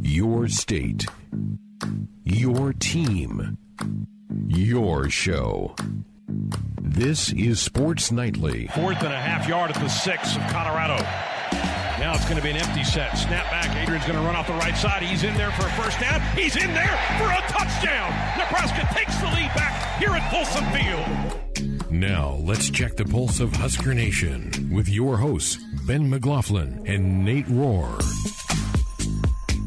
Your state. Your team. Your show. This is Sports Nightly. Fourth and a half yard at the six of Colorado. Now it's going to be an empty set. Snap back. Adrian's going to run off the right side. He's in there for a first down. He's in there for a touchdown. Nebraska takes the lead back here at Folsom Field. Now, let's check the pulse of Husker Nation with your hosts, Ben McLaughlin and Nate Rohr.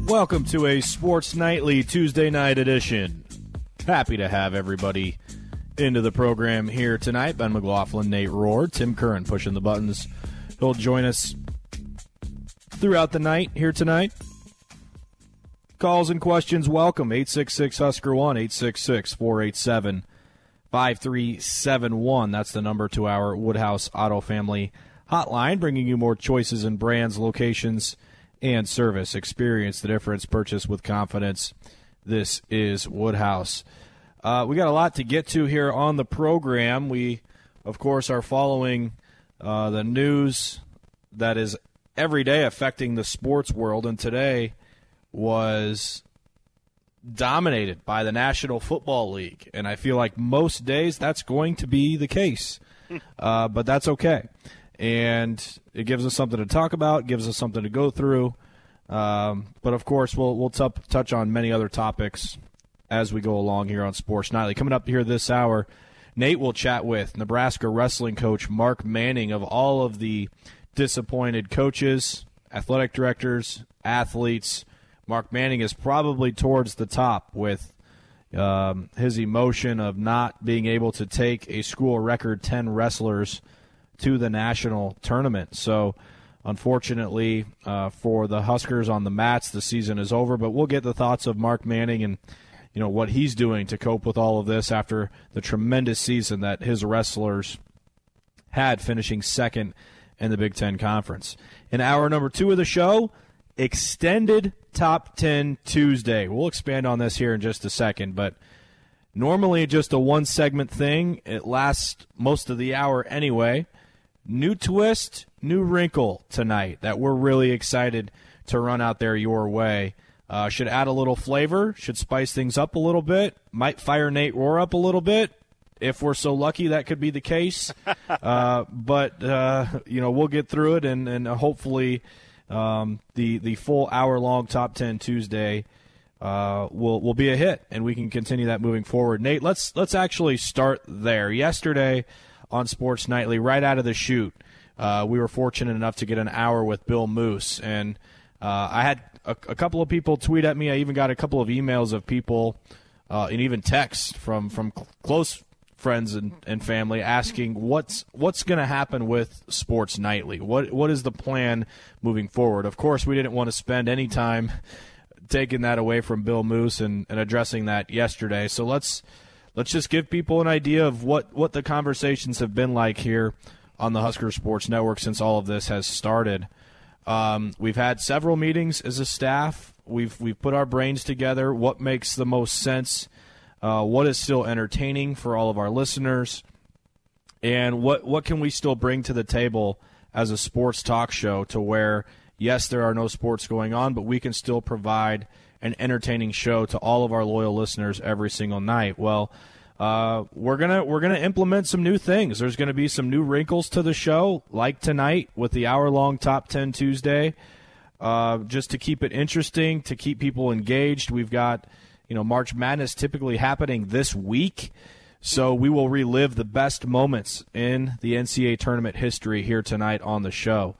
Welcome to a Sports Nightly Tuesday night edition. Happy to have everybody into the program here tonight. Ben McLaughlin, Nate Rohr, Tim Curran pushing the buttons. He'll join us throughout the night here tonight. Calls and questions welcome. 866 Husker 1 866 487 5371. That's the number to our Woodhouse Auto Family hotline, bringing you more choices in brands, locations, and service. Experience the difference. Purchase with confidence. This is Woodhouse. Uh, we got a lot to get to here on the program. We, of course, are following uh, the news that is every day affecting the sports world, and today was dominated by the National Football League. And I feel like most days that's going to be the case. Uh, but that's okay. And it gives us something to talk about, gives us something to go through. Um, but of course, we'll, we'll t- touch on many other topics as we go along here on Sports Nightly. Coming up here this hour, Nate will chat with Nebraska wrestling coach Mark Manning of all of the disappointed coaches, athletic directors, athletes. Mark Manning is probably towards the top with um, his emotion of not being able to take a school record 10 wrestlers to the national tournament. So, unfortunately, uh, for the Huskers on the mats, the season is over. But we'll get the thoughts of Mark Manning and you know what he's doing to cope with all of this after the tremendous season that his wrestlers had, finishing second in the Big Ten Conference. In hour number two of the show, extended top 10 Tuesday. We'll expand on this here in just a second, but normally just a one segment thing. It lasts most of the hour anyway. New twist, new wrinkle tonight that we're really excited to run out there your way. Uh, should add a little flavor, should spice things up a little bit, might fire Nate Rohr up a little bit. If we're so lucky, that could be the case. uh, but, uh, you know, we'll get through it and, and hopefully um, the, the full hour long top 10 Tuesday uh, will, will be a hit and we can continue that moving forward. Nate, let's, let's actually start there. Yesterday on Sports Nightly, right out of the chute, uh, we were fortunate enough to get an hour with Bill Moos, And uh, I had a, a, couple of people tweet at me. I even got a couple of emails of people uh, and even texts from from cl- close friends and, and family asking what's what's going to happen with Sports Nightly. What what is the plan moving forward? Of course, we didn't want to spend any time taking that away from Bill Moos and, and addressing that yesterday. So let's let's just give people an idea of what, what the conversations have been like here on the Husker Sports Network since all of this has started. Um, we've had several meetings as a staff. We've we've put our brains together. What makes the most sense? Uh, what is still entertaining for all of our listeners? And what what can we still bring to the table as a sports talk show to where yes, there are no sports going on, but we can still provide an entertaining show to all of our loyal listeners every single night. Well, uh, we're gonna we're gonna implement some new things. There's gonna be some new wrinkles to the show, like tonight with the hour long top ten Tuesday. Uh, just to keep it interesting, to keep people engaged. We've got you know March Madness typically happening this week, so we will relive the best moments in the NCAA tournament history here tonight on the show.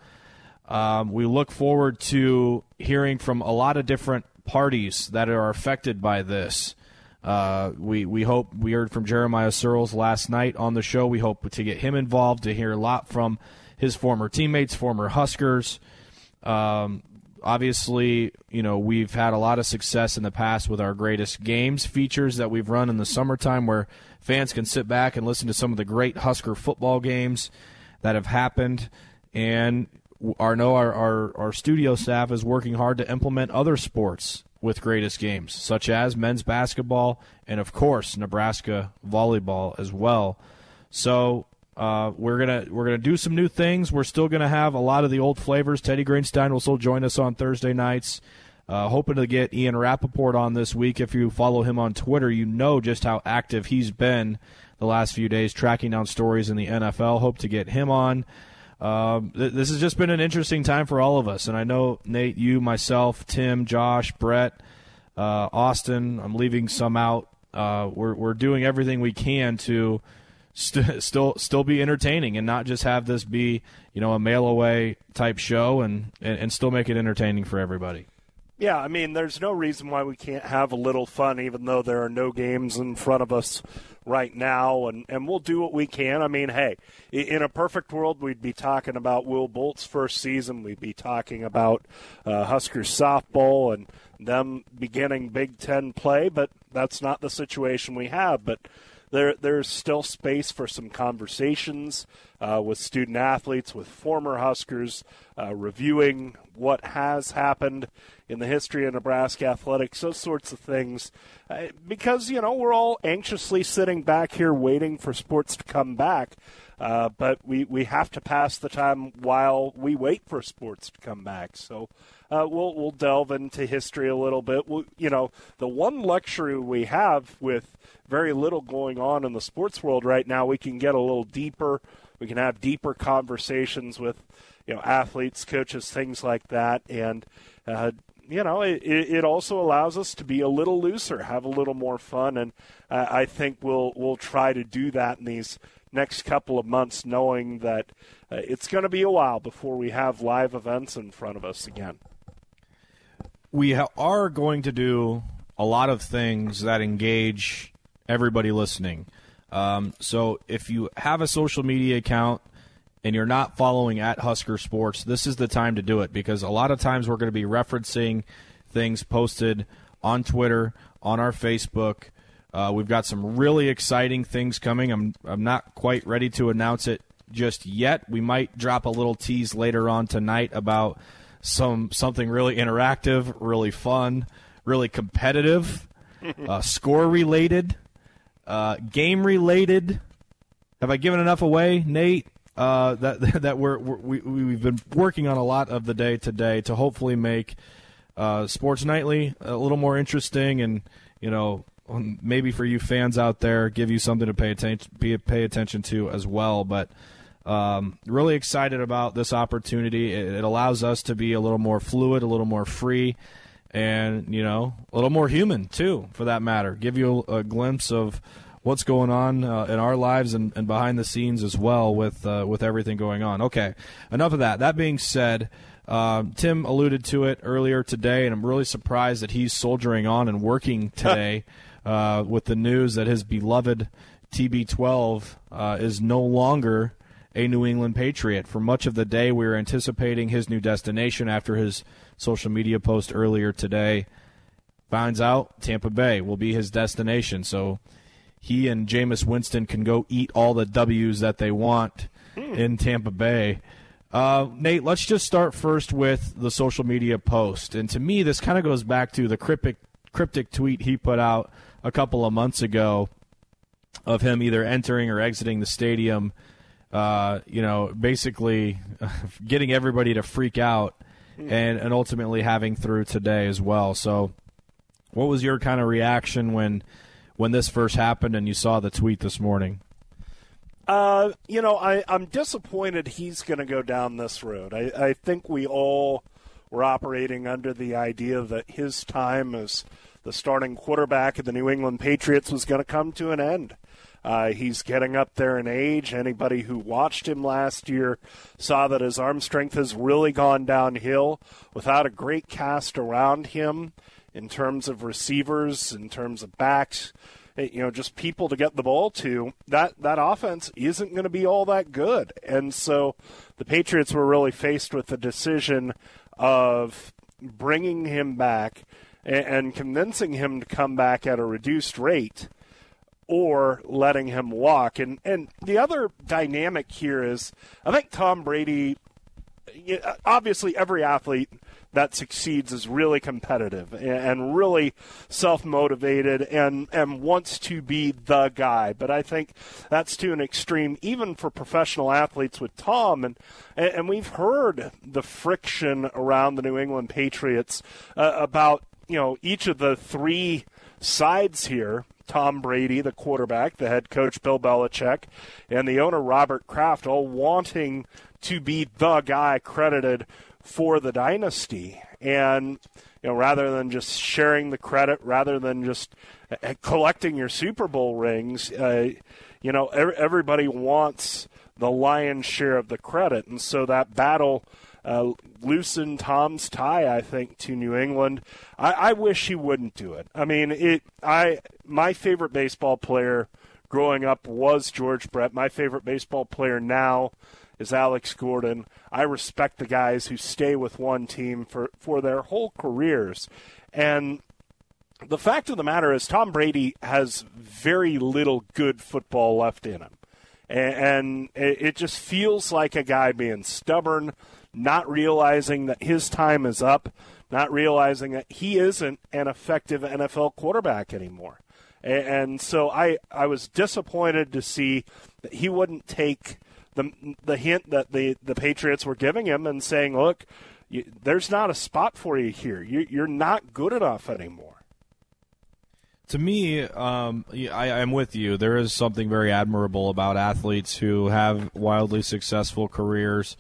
Um, we look forward to hearing from a lot of different parties that are affected by this. Uh, we we hope we heard from Jeremiah Sirles last night on the show. We hope to get him involved to hear a lot from his former teammates, former Huskers. Um, obviously, you know we've had a lot of success in the past with our greatest games features that we've run in the summertime, where fans can sit back and listen to some of the great Husker football games that have happened. And our know our, our, our studio staff is working hard to implement other sports with greatest games, such as men's basketball and, of course, Nebraska volleyball as well. So uh, we're gonna we're gonna do some new things. We're still gonna have a lot of the old flavors. Teddy Greenstein will still join us on Thursday nights. Uh, hoping to get Ian Rapoport on this week. If you follow him on Twitter, you know just how active he's been the last few days tracking down stories in the NFL. Hope to get him on. Um, th- this has just been an interesting time for all of us, and I know Nate, you, myself, Tim, Josh, Brett, uh, Austin. I'm leaving some out. Uh, we're we're doing everything we can to st- still still be entertaining and not just have this be you know a mail away type show and, and, and still make it entertaining for everybody. Yeah, I mean, there's no reason why we can't have a little fun, even though there are no games in front of us right now, and, and we'll do what we can. I mean, hey, in a perfect world, we'd be talking about Will Bolt's first season. We'd be talking about uh, Huskers softball and them beginning Big Ten play, but that's not the situation we have. But there there's still space for some conversations uh, with student athletes, with former Huskers, uh, reviewing what has happened in the history of Nebraska athletics, those sorts of things. Uh, because you know we're all anxiously sitting back here waiting for sports to come back. Uh, but we, we have to pass the time while we wait for sports to come back. So uh, we'll we'll delve into history a little bit. We'll, you know, the one luxury we have with very little going on in the sports world right now, we can get a little deeper. We can have deeper conversations with, you know, athletes, coaches, things like that, and uh, you know, it, it also allows us to be a little looser, have a little more fun, and I think we'll we'll try to do that in these next couple of months, knowing that uh, it's going to be a while before we have live events in front of us again. We ha- are going to do a lot of things that engage everybody listening. Um, so if you have a social media account and you're not following at Husker Sports, this is the time to do it because a lot of times we're going to be referencing things posted on Twitter, on our Facebook. Uh, we've got some really exciting things coming. I'm I'm not quite ready to announce it just yet. We might drop a little tease later on tonight about some something really interactive, really fun, really competitive, uh, score related. Uh, game related. Have I given enough away, Nate? Uh, that that we're, we we've been working on a lot of the day today to hopefully make uh, Sports Nightly a little more interesting and you know maybe for you fans out there give you something to pay attention pay attention to as well. But um, really excited about this opportunity. It, it allows us to be a little more fluid, a little more free and you know a little more human too, for that matter. Give you a, a glimpse of what's going on uh, in our lives and, and, behind the scenes as well with uh, with everything going on. Okay, enough of that. That being said. Uh, Tim alluded to it earlier today, and I'm really surprised that he's soldiering on and working today uh, with the news that his beloved TB12 uh, is no longer a New England Patriot. For much of the day, we were anticipating his new destination after his social media post earlier today. Finds out Tampa Bay will be his destination. So he and Jameis Winston can go eat all the W's that they want hmm. in Tampa Bay. Uh, Nate, let's just start first with the social media post. And to me, this kind of goes back to the cryptic, cryptic tweet he put out a couple of months ago of him either entering or exiting the stadium. Uh, you know, basically getting everybody to freak out and, and ultimately having through today as well. So, what was your kind of reaction when when this first happened and you saw the tweet this morning? Uh, you know, I, I'm disappointed he's going to go down this road. I, I think we all were operating under the idea that his time as the starting quarterback of the New England Patriots was going to come to an end. Uh, he's getting up there in age. Anybody who watched him last year saw that his arm strength has really gone downhill without a great cast around him in terms of receivers, in terms of backs, eh, you know, just people to get the ball to. That that offense isn't going to be all that good, and so the Patriots were really faced with the decision of bringing him back and, and convincing him to come back at a reduced rate or letting him walk. And and the other dynamic here is I think Tom Brady obviously every athlete that succeeds is really competitive and really self motivated and, and wants to be the guy. But I think that's to an extreme, even for professional athletes with Tom. And, and we've heard the friction around the New England Patriots uh, about, you know, each of the three sides here. Tom Brady, the quarterback, the head coach Bill Belichick, and the owner Robert Kraft all wanting to be the guy credited for the dynasty. And you know, rather than just sharing the credit, rather than just uh, collecting your Super Bowl rings, uh, you know, everybody wants the lion's share of the credit, and so that battle uh, loosened Tom's tie, I think, to New England. I, I wish he wouldn't do it. I mean, it. I my favorite baseball player growing up was George Brett. My favorite baseball player now is Alex Gordon. I respect the guys who stay with one team for, for their whole careers. And the fact of the matter is, Tom Brady has very little good football left in him. And, it just feels like a guy being stubborn, not realizing that his time is up, not realizing that he isn't an effective NFL quarterback anymore. And so I, I was disappointed to see that he wouldn't take the the hint that the the Patriots were giving him and saying, "Look, you, there's not a spot for you here. You, you're not good enough anymore." To me, um, I, am with you. There is something very admirable about athletes who have wildly successful careers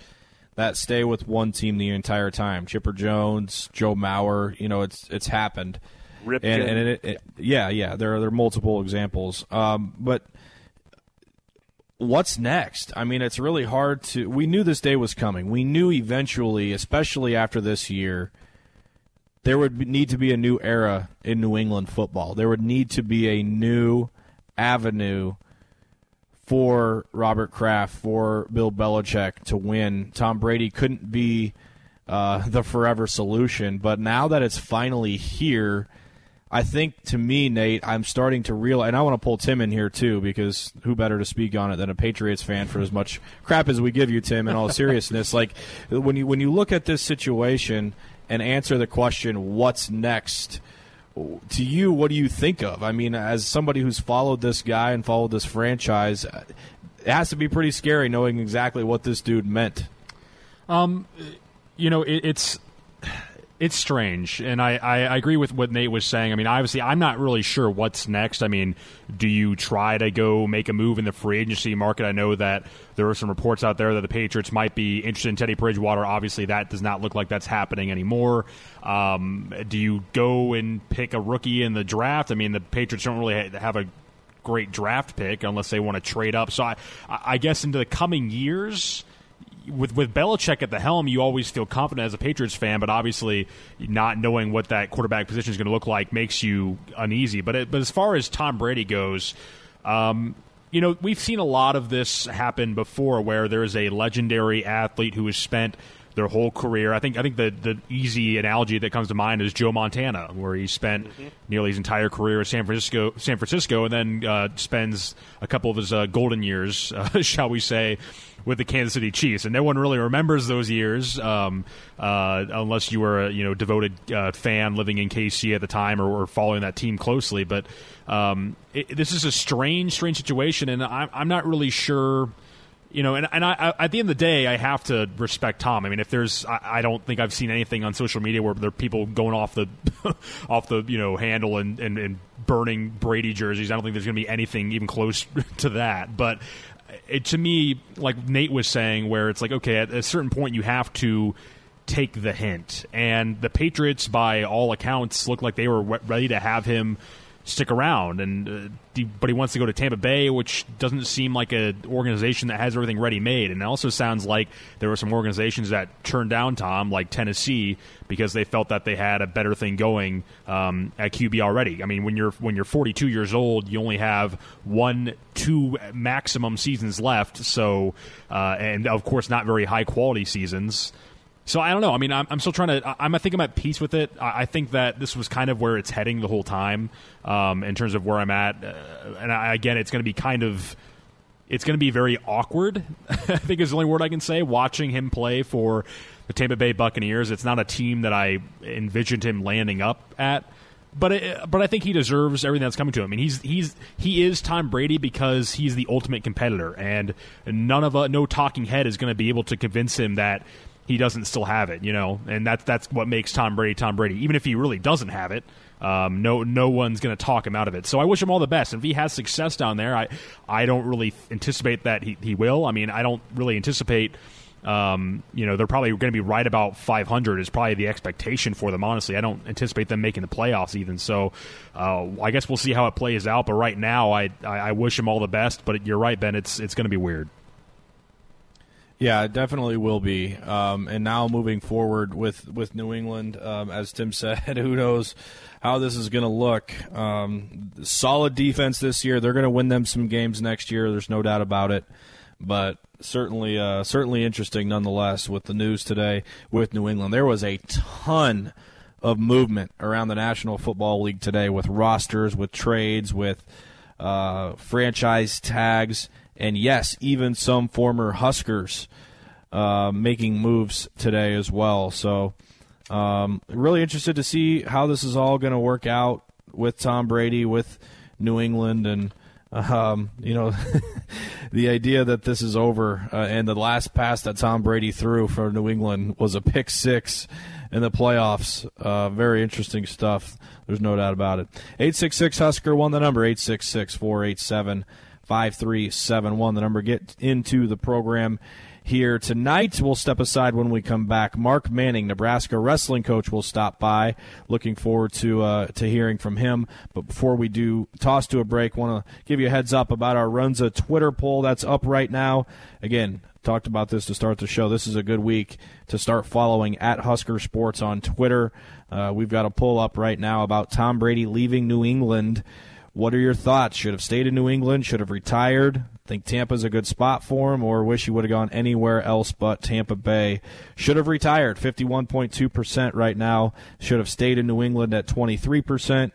that stay with one team the entire time. Chipper Jones, Joe Mauer, you know, it's it's happened. Ripken. And, and it, it, yeah, yeah, there are there are multiple examples. Um, but what's next? I mean, it's really hard to. We knew this day was coming. We knew eventually, especially after this year, there would need to be a new era in New England football. There would need to be a new avenue for Robert Kraft, for Bill Belichick to win. Tom Brady couldn't be uh, the forever solution, but now that it's finally here I think to me, Nate, I'm starting to realize, and I want to pull Tim in here too, because who better to speak on it than a Patriots fan for as much crap as we give you, Tim. In all seriousness, like when you when you look at this situation and answer the question, "What's next?" To you, what do you think of? I mean, as somebody who's followed this guy and followed this franchise, it has to be pretty scary knowing exactly what this dude meant. Um, you know, it, it's it's strange, and I, I, I, agree with what Nate was saying. I mean, obviously, I'm not really sure what's next. I mean, do you try to go make a move in the free agency market? I know that there are some reports out there that the Patriots might be interested in Teddy Bridgewater. Obviously, that does not look like that's happening anymore. Um, do you go and pick a rookie in the draft? I mean, the Patriots don't really have a great draft pick unless they want to trade up. So I, I guess into the coming years with with Belichick at the helm, you always feel confident as a Patriots fan, but obviously not knowing what that quarterback position is going to look like makes you uneasy. But it, but as far as Tom Brady goes, um, you know we've seen a lot of this happen before, where there is a legendary athlete who has spent their whole career. I think I think the the easy analogy that comes to mind is Joe Montana, where he spent mm-hmm. nearly his entire career at San Francisco, San Francisco, and then uh, spends a couple of his uh, golden years, uh, shall we say, with the Kansas City Chiefs, and no one really remembers those years um, uh, unless you were a you know devoted uh, fan living in KC at the time or, or following that team closely. But um, it, this is a strange, strange situation, and I'm, I'm not really sure you know, and, and I, I, at the end of the day, I have to respect Tom. I mean, if there's, I, I, don't think I've seen anything on social media where there are people going off the, off the, you know, handle and, and, and burning Brady jerseys. I don't think there's going to be anything even close to that. But it, to me, like Nate was saying, where it's like, okay, at a certain point, you have to take the hint. And the Patriots, by all accounts, look like they were ready to have him stick around. And uh, but he wants to go to Tampa Bay, which doesn't seem like an organization that has everything ready made. And it also sounds like there were some organizations that turned down Tom, like Tennessee, because they felt that they had a better thing going um, at QB already. I mean, when you're when you're 42 years old, you only have one, two maximum seasons left. So, uh, and of course, not very high quality seasons. So I don't know. I mean, I'm, I'm still trying to. I'm, I think I'm at peace with it. I, I, think that this was kind of where it's heading the whole time, um, in terms of where I'm at. Uh, and I, again, it's going to be kind of it's going to be very awkward. I think is the only word I can say. Watching him play for the Tampa Bay Buccaneers, it's not a team that I envisioned him landing up at. But it, but I think he deserves everything that's coming to him. I mean, he's he's he is Tom Brady because he's the ultimate competitor, and none of a no talking head is going to be able to convince him that he doesn't still have it. You know, and that's that's what makes Tom Brady Tom Brady. Even if he really doesn't have it, um, no, no one's going to talk him out of it. So I wish him all the best. If he has success down there, I, I don't really anticipate that he, he will. I mean, I don't really anticipate. Um, you know, they're probably going to be right about 500 is probably the expectation for them. Honestly, I don't anticipate them making the playoffs even. So, uh, I guess we'll see how it plays out. But right now, I, I, I wish him all the best. But you're right, Ben. It's it's going to be weird. Yeah, it definitely will be. Um, and now moving forward with with New England, um, as Tim said, who knows how this is going to look. Um, solid defense this year. They're going to win them some games next year. There's no doubt about it. But certainly, uh, certainly interesting nonetheless with the news today with New England. There was a ton of movement around the National Football League today with rosters, with trades, with uh, franchise tags, and yes, even some former Huskers uh, making moves today as well. So um, really interested to see how this is all going to work out with Tom Brady, with New England, and um, you know the idea that this is over uh, and the last pass that Tom Brady threw for New England was a pick six in the playoffs. Uh, very interesting stuff. There's no doubt about it. Eight six six Husker won the number eight six six four eight seven five three seven one. The number get into the program here tonight. We'll step aside when we come back. Mark Manning, Nebraska wrestling coach, will stop by. Looking forward to uh, to hearing from him. But before we do toss to a break, want to give you a heads up about our Runza Twitter poll that's up right now. Again, talked about this to start the show. This is a good week to start following at Husker Sports on Twitter. Uh, we've got a poll up right now about Tom Brady leaving New England. What are your thoughts? Should have stayed in New England? Should have retired? Think Tampa's a good spot for him, or wish he would have gone anywhere else but Tampa Bay? Should have retired. 51.2% right now. Should have stayed in New England at 23%.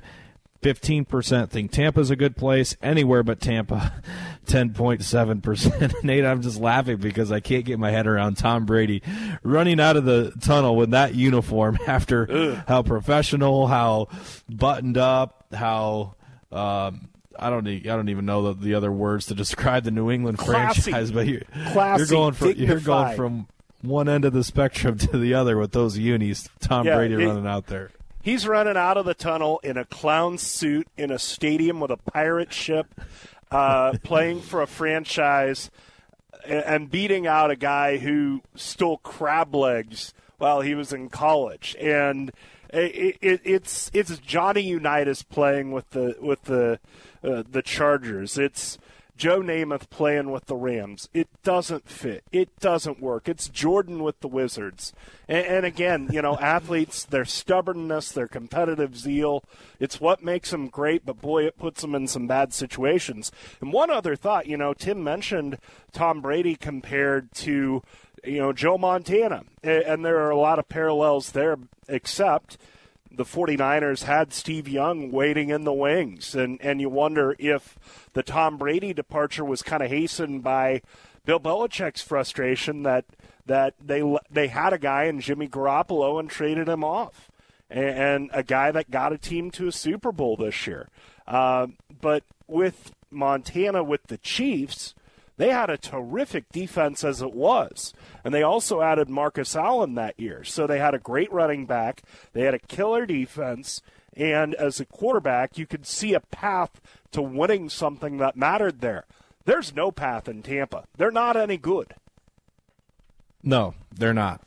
15% think Tampa's a good place. Anywhere but Tampa, 10.7%. Nate, I'm just laughing because I can't get my head around Tom Brady running out of the tunnel with that uniform after Ugh. how professional, how buttoned up, how. Um, I don't. I don't even know the, the other words to describe the New England Classy. franchise, but you're, Classy, you're going from dignified. you're going from one end of the spectrum to the other with those unis. Tom Yeah, Brady it- running out there. He's running out of the tunnel in a clown suit in a stadium with a pirate ship, uh, playing for a franchise and, and beating out a guy who stole crab legs while he was in college. And it, it, it's it's Johnny Unitas playing with the with the uh, the Chargers. It's Joe Namath playing with the Rams. It doesn't fit. It doesn't work. It's Jordan with the Wizards. And, and again, you know, athletes, their stubbornness, their competitive zeal, it's what makes them great, but boy, it puts them in some bad situations. And one other thought, you know, Tim mentioned Tom Brady compared to, you know, Joe Montana. And there are a lot of parallels there, except the 49ers had Steve Young waiting in the wings. And, and you wonder if the Tom Brady departure was kind of hastened by Bill Belichick's frustration that, that they, they had a guy in Jimmy Garoppolo and traded him off. And, a guy that got a team to a Super Bowl this year. Uh, but with Montana, with the Chiefs, they had a terrific defense as it was. And they also added Marcus Allen that year. So they had a great running back, they had a killer defense, and as a quarterback, you could see a path to winning something that mattered there. There's no path in Tampa. They're not any good. No, they're not.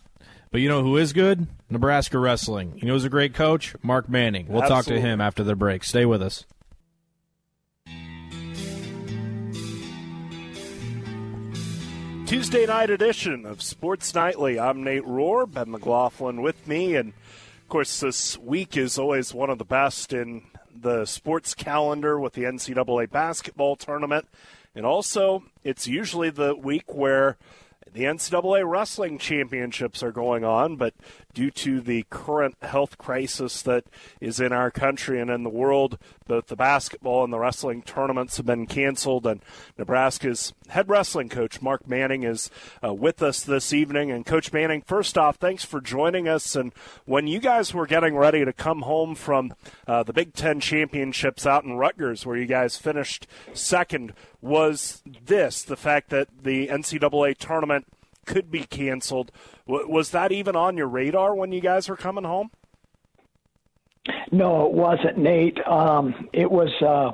But you know who is good? Nebraska wrestling. You know who's a great coach? Mark Manning. We'll talk to him after the break. Stay with us. Tuesday night edition of Sports Nightly. I'm Nate Rohr, Ben McLaughlin with me, and of course, this week is always one of the best in the sports calendar with the NCAA basketball tournament, and also it's usually the week where the NCAA wrestling championships are going on, but due to the current health crisis that is in our country and in the world, both the basketball and the wrestling tournaments have been canceled. And Nebraska's head wrestling coach, Mark Manning, is uh, with us this evening. And Coach Manning, first off, thanks for joining us. And when you guys were getting ready to come home from uh, the Big Ten championships out in Rutgers, where you guys finished second, was this the fact that the NCAA tournament could be canceled? Was that even on your radar when you guys were coming home? No, it wasn't, Nate. Um, it was uh,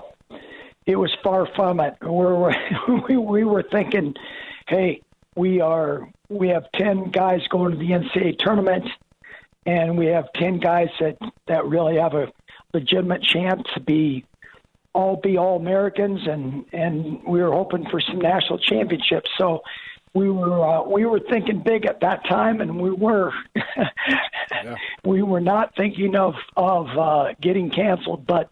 it was far from it. We're, we we were thinking, hey, we are we have ten guys going to the NCAA tournament, and we have ten guys that that really have a legitimate chance to be all be all Americans, and and we were hoping for some national championships. So we were uh, we were thinking big at that time, and we were yeah. we were not thinking of of uh, getting canceled, but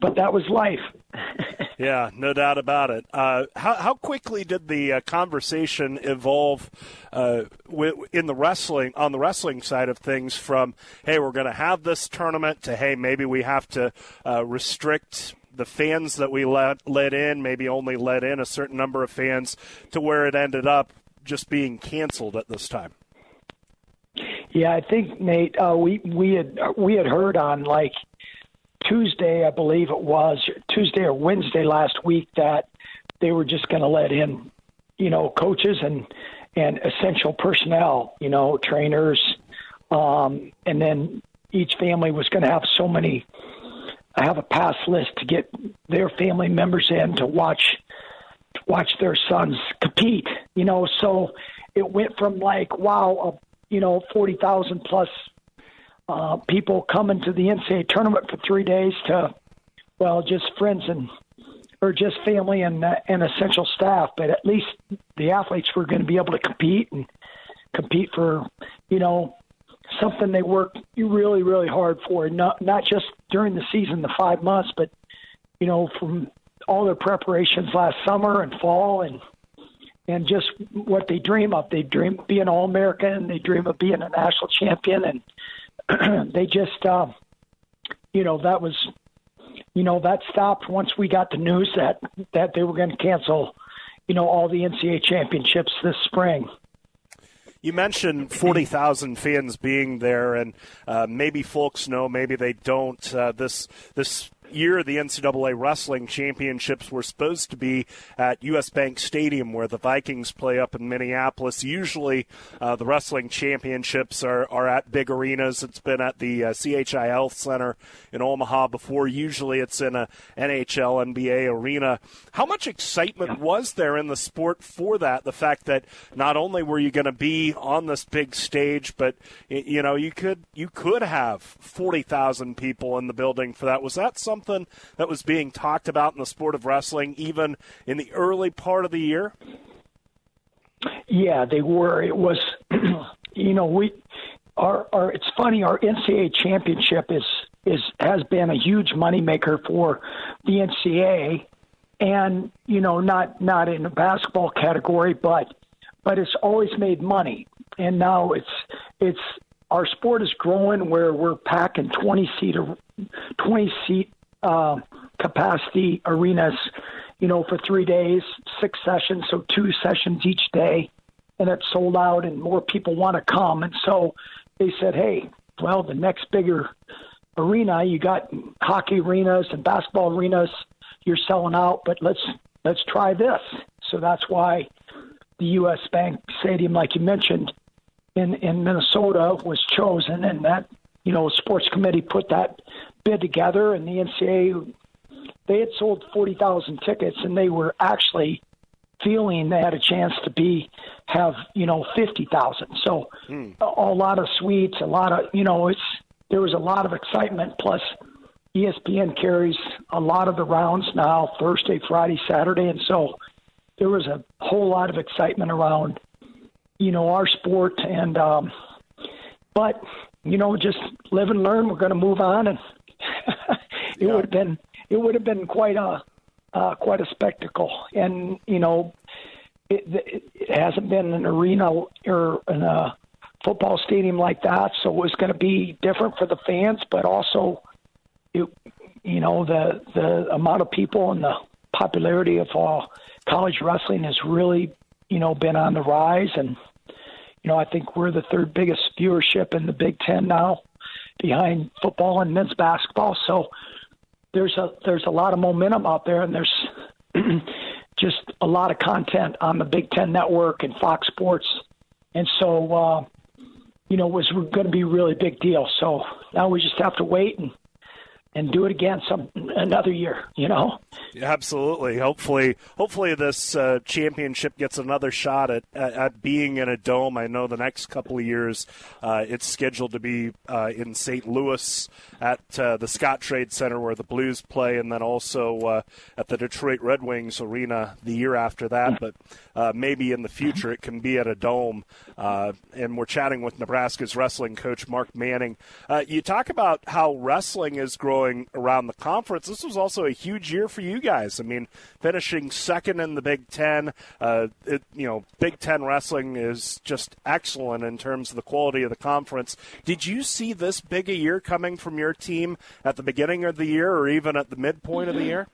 but that was life. yeah, no doubt about it. Uh, how how quickly did the uh, conversation evolve uh, w- in the wrestling on the wrestling side of things? From hey, we're going to have this tournament to hey, maybe we have to uh, restrict the fans that we let let in, maybe only let in a certain number of fans, to where it ended up just being canceled at this time. Yeah, I think Nate, uh, we we had we had heard on like Tuesday, I believe it was Tuesday or Wednesday last week that they were just going to let in, you know, coaches and and essential personnel, you know, trainers, um, and then each family was going to have so many I have a pass list to get their family members in to watch to watch their sons compete. You know, so it went from like wow, uh, you know, forty thousand plus uh, people coming to the NCAA tournament for three days to well, just friends and or just family and uh, and essential staff. But at least the athletes were going to be able to compete and compete for you know something they worked really, really hard for, not not just during the season, the five months, but you know from all their preparations last summer and fall and and just what they dream of. They dream of being all American. They dream of being a national champion, and they just, uh, you know, that was, you know, that stopped once we got the news that that they were going to cancel, you know, all the NCAA championships this spring. You mentioned 40,000 fans being there, and uh, maybe folks know, maybe they don't. Uh, this this year the NCAA Wrestling Championships were supposed to be at US Bank Stadium where the Vikings play up in Minneapolis. Usually uh, the wrestling championships are, are at big arenas. It's been at the uh, CHI Health Center in Omaha before. Usually it's in a NHL, NBA arena. How much excitement was there in the sport for that? The fact that not only were you going to be on this big stage, but you know you could you could have forty thousand people in the building for that. Was that something? Something that was being talked about in the sport of wrestling even in the early part of the year? Yeah, they were. It was, you know, we our our. It's funny. Our NCAA championship is is has been a huge moneymaker for the NCAA, and you know, not not in the basketball category, but but it's always made money. And now it's it's our sport is growing where we're packing 20 seat 20 seat uh, capacity arenas, you know, for three days, six sessions, so two sessions each day, and it's sold out, and more people want to come. And so they said, hey, well, the next bigger arena, you got hockey arenas and basketball arenas, you're selling out, but let's let's try this. So that's why the U.S. Bank Stadium, like you mentioned, in in Minnesota, was chosen, and that you know sports committee put that bid together, and the NCAA they had sold forty thousand tickets, and they were actually feeling they had a chance to be have you know fifty thousand. So mm. a, a lot of suites, a lot of you know it's there was a lot of excitement. Plus, ESPN carries a lot of the rounds now Thursday, Friday, Saturday, and so there was a whole lot of excitement around you know our sport and um, but you know just live and learn. We're going to move on and it yeah. would have been it would have been quite a uh, quite a spectacle. And you know, it, it hasn't been an arena or in a football stadium like that, so it was going to be different for the fans, but also, it, you know, the the amount of people and the popularity of uh, college wrestling has really, you know, been on the rise, and you know, I think we're the third biggest viewership in the Big Ten now, behind football and men's basketball. So there's a there's a lot of momentum out there, and there's just a lot of content on the Big Ten Network and Fox Sports, and so uh, you know, it was going to be a really big deal. So now we just have to wait and and do it again some another year. You know. Absolutely. Hopefully, hopefully this uh, championship gets another shot at, at, at, being in a dome. I know the next couple of years uh, it's scheduled to be uh, in St. Louis at uh, the Scottrade Center where the Blues play, and then also uh, at the Detroit Red Wings arena the year after that. But uh, maybe in the future it can be at a dome. and we're chatting with Nebraska's wrestling coach Mark Manning. you talk about how wrestling is growing around the conference. This was also a huge year for you guys. I mean, finishing second in the Big Ten. Uh, it, you know, Big Ten wrestling is just excellent in terms of the quality of the conference. Did you see this big a year coming from your team at the beginning of the year, or even at the midpoint of the year?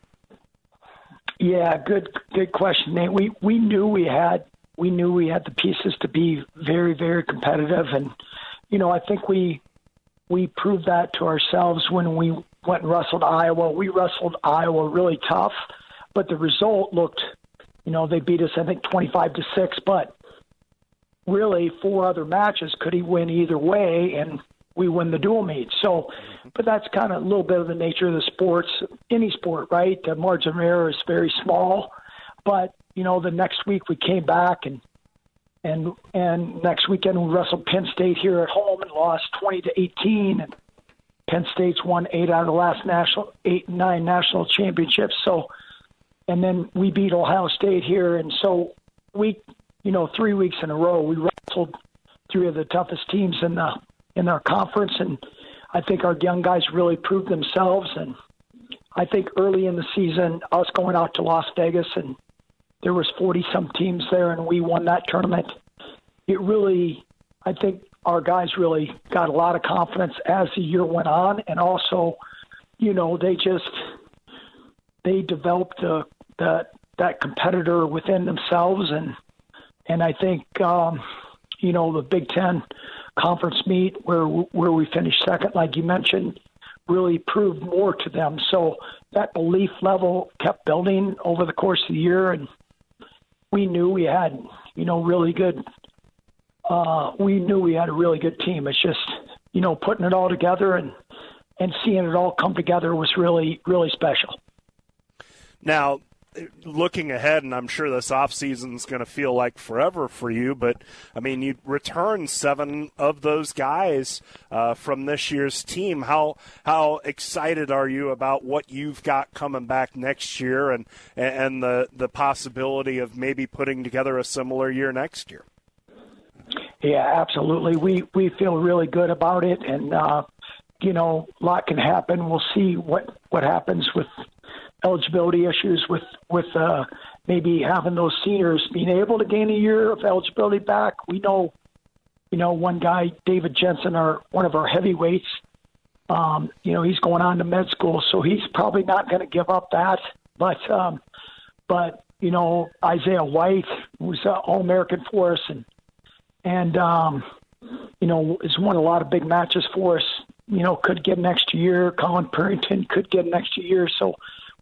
Yeah, good good question, Nate. We we knew we had we knew we had the pieces to be very very competitive, and you know I think we we proved that to ourselves when we went and wrestled Iowa. We wrestled Iowa really tough, but the result looked, you know, they beat us I think 25 to 6, but really four other matches could he win either way and we win the dual meet. So, but that's kind of a little bit of the nature of the sports, any sport, right? The margin of error is very small, but you know, the next week we came back and and and next weekend we wrestled Penn State here at home and lost 20 to 18 and Penn State's won eight out of the last national eight nine national championships. So, and then we beat Ohio State here, and so we, you know, three weeks in a row we wrestled three of the toughest teams in the in our conference, and I think our young guys really proved themselves. And I think early in the season, us going out to Las Vegas and there was 40 some teams there, and we won that tournament. It really, I think, our guys really got a lot of confidence as the year went on, and also, you know, they just they developed the, that that competitor within themselves, and and I think um, you know the Big Ten conference meet where where we finished second, like you mentioned, really proved more to them. So that belief level kept building over the course of the year, and we knew we had you know really good uh, we knew we had a really good team. It's just, you know, putting it all together and and seeing it all come together was really really special. Now, looking ahead, and I'm sure this off season is going to feel like forever for you, but I mean, you return seven of those guys uh, from this year's team. How how excited are you about what you've got coming back next year, and and the the possibility of maybe putting together a similar year next year? Yeah, absolutely. We we feel really good about it, and uh, you know, a lot can happen. We'll see what what happens with eligibility issues with with uh, maybe having those seniors being able to gain a year of eligibility back. We know, you know, one guy, David Jensen, our one of our heavyweights. Um, you know, he's going on to med school, so he's probably not going to give up that. But um, but you know, Isaiah White, who's an All American for us, and and um, you know has won a lot of big matches for us. You know, could get an extra year. Collin Purinton could get an extra year. So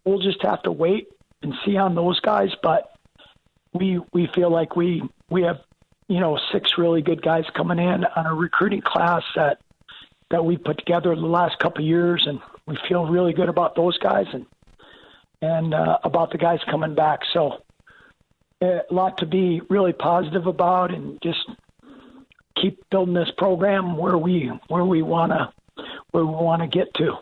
we'll just have to wait and see on those guys. But we we feel like we we have you know six really good guys coming in on a recruiting class that that we put together the last couple of years, and we feel really good about those guys and and uh, about the guys coming back. So a lot to be really positive about, and just keep building this program where we where we want to where we want to get to.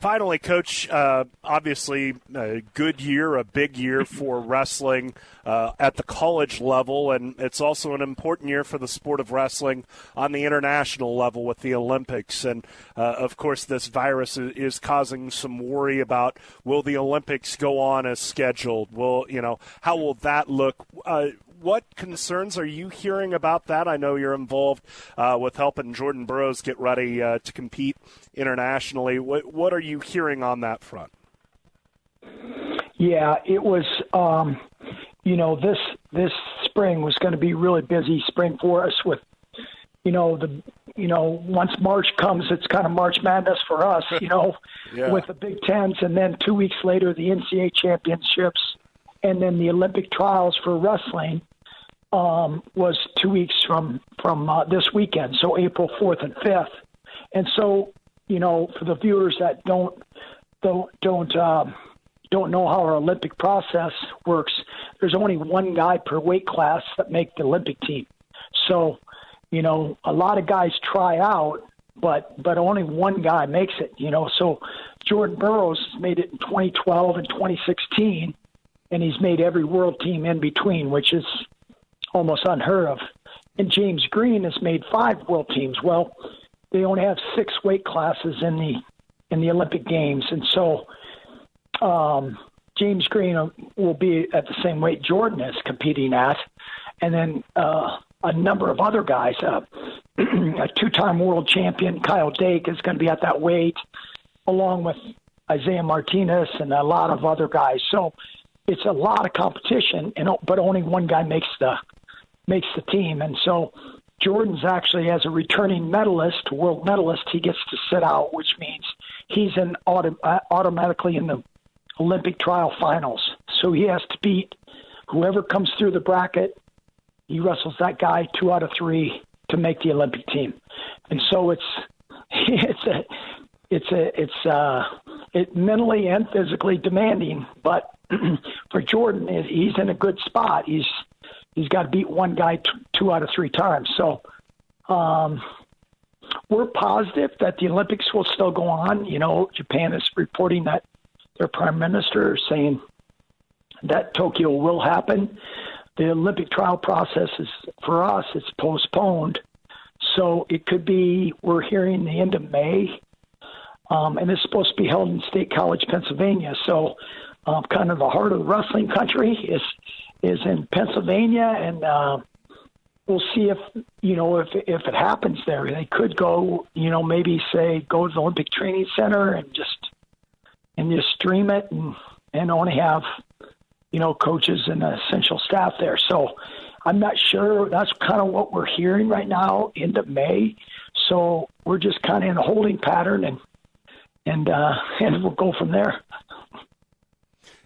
finally, Coach, uh, obviously a good year, a big year for wrestling uh, at the college level, and it's also an important year for the sport of wrestling on the international level with the Olympics. And uh, of course, this virus is causing some worry about will the Olympics go on as scheduled? Will you know how will that look? What concerns are you hearing about that? I know you're involved uh, with helping Jordan Burroughs get ready uh, to compete internationally. What, what are you hearing on that front? Yeah, it was. Um, you know, this this spring was going to be really busy spring for us with, you know, the you know once March comes, it's kind of March Madness for us. You know, yeah. with the Big Tens, and then two weeks later the NCAA championships, and then the Olympic trials for wrestling um, was two weeks from from uh, this weekend, so April fourth and fifth. And so, you know, for the viewers that don't don't don't um, don't know how our Olympic process works, there's only one guy per weight class that make the Olympic team. So, you know, a lot of guys try out, but but only one guy makes it. You know, so Jordan Burroughs made it in 2012 and 2016, and he's made every world team in between, which is almost unheard of. And James Green has made five world teams. Well, they only have six weight classes in the in the Olympic Games, and so um, James Green will be at the same weight Jordan is competing at, and then uh, a number of other guys. Uh, a two-time world champion Kyle Dake is going to be at that weight, along with Isaiah Martinez and a lot of other guys. So it's a lot of competition, and but only one guy makes the makes the team. And so Jordan's actually, as a returning medalist, world medalist, he gets to sit out, which means he's in auto, uh, automatically in the Olympic trial finals. So he has to beat whoever comes through the bracket. He wrestles that guy two out of three to make the Olympic team. And so it's it's a it's a it's uh it mentally and physically demanding, but for Jordan, he's in a good spot. He's he's got to beat one guy t- two out of three times. So um, we're positive that the Olympics will still go on. You know, Japan is reporting that their prime minister is saying that Tokyo will happen. The Olympic trial process is for us it's postponed, so it could be we're hearing the end of May, um, and it's supposed to be held in State College, Pennsylvania. So, um, kind of the heart of the wrestling country is is in Pennsylvania, and uh, we'll see if you know if if it happens there. They could go, you know, maybe say go to the Olympic Training Center and just and just stream it and and only have you know coaches and essential staff there. So I'm not sure. That's kind of what we're hearing right now, into May. So we're just kind of in a holding pattern and and uh, and we'll go from there.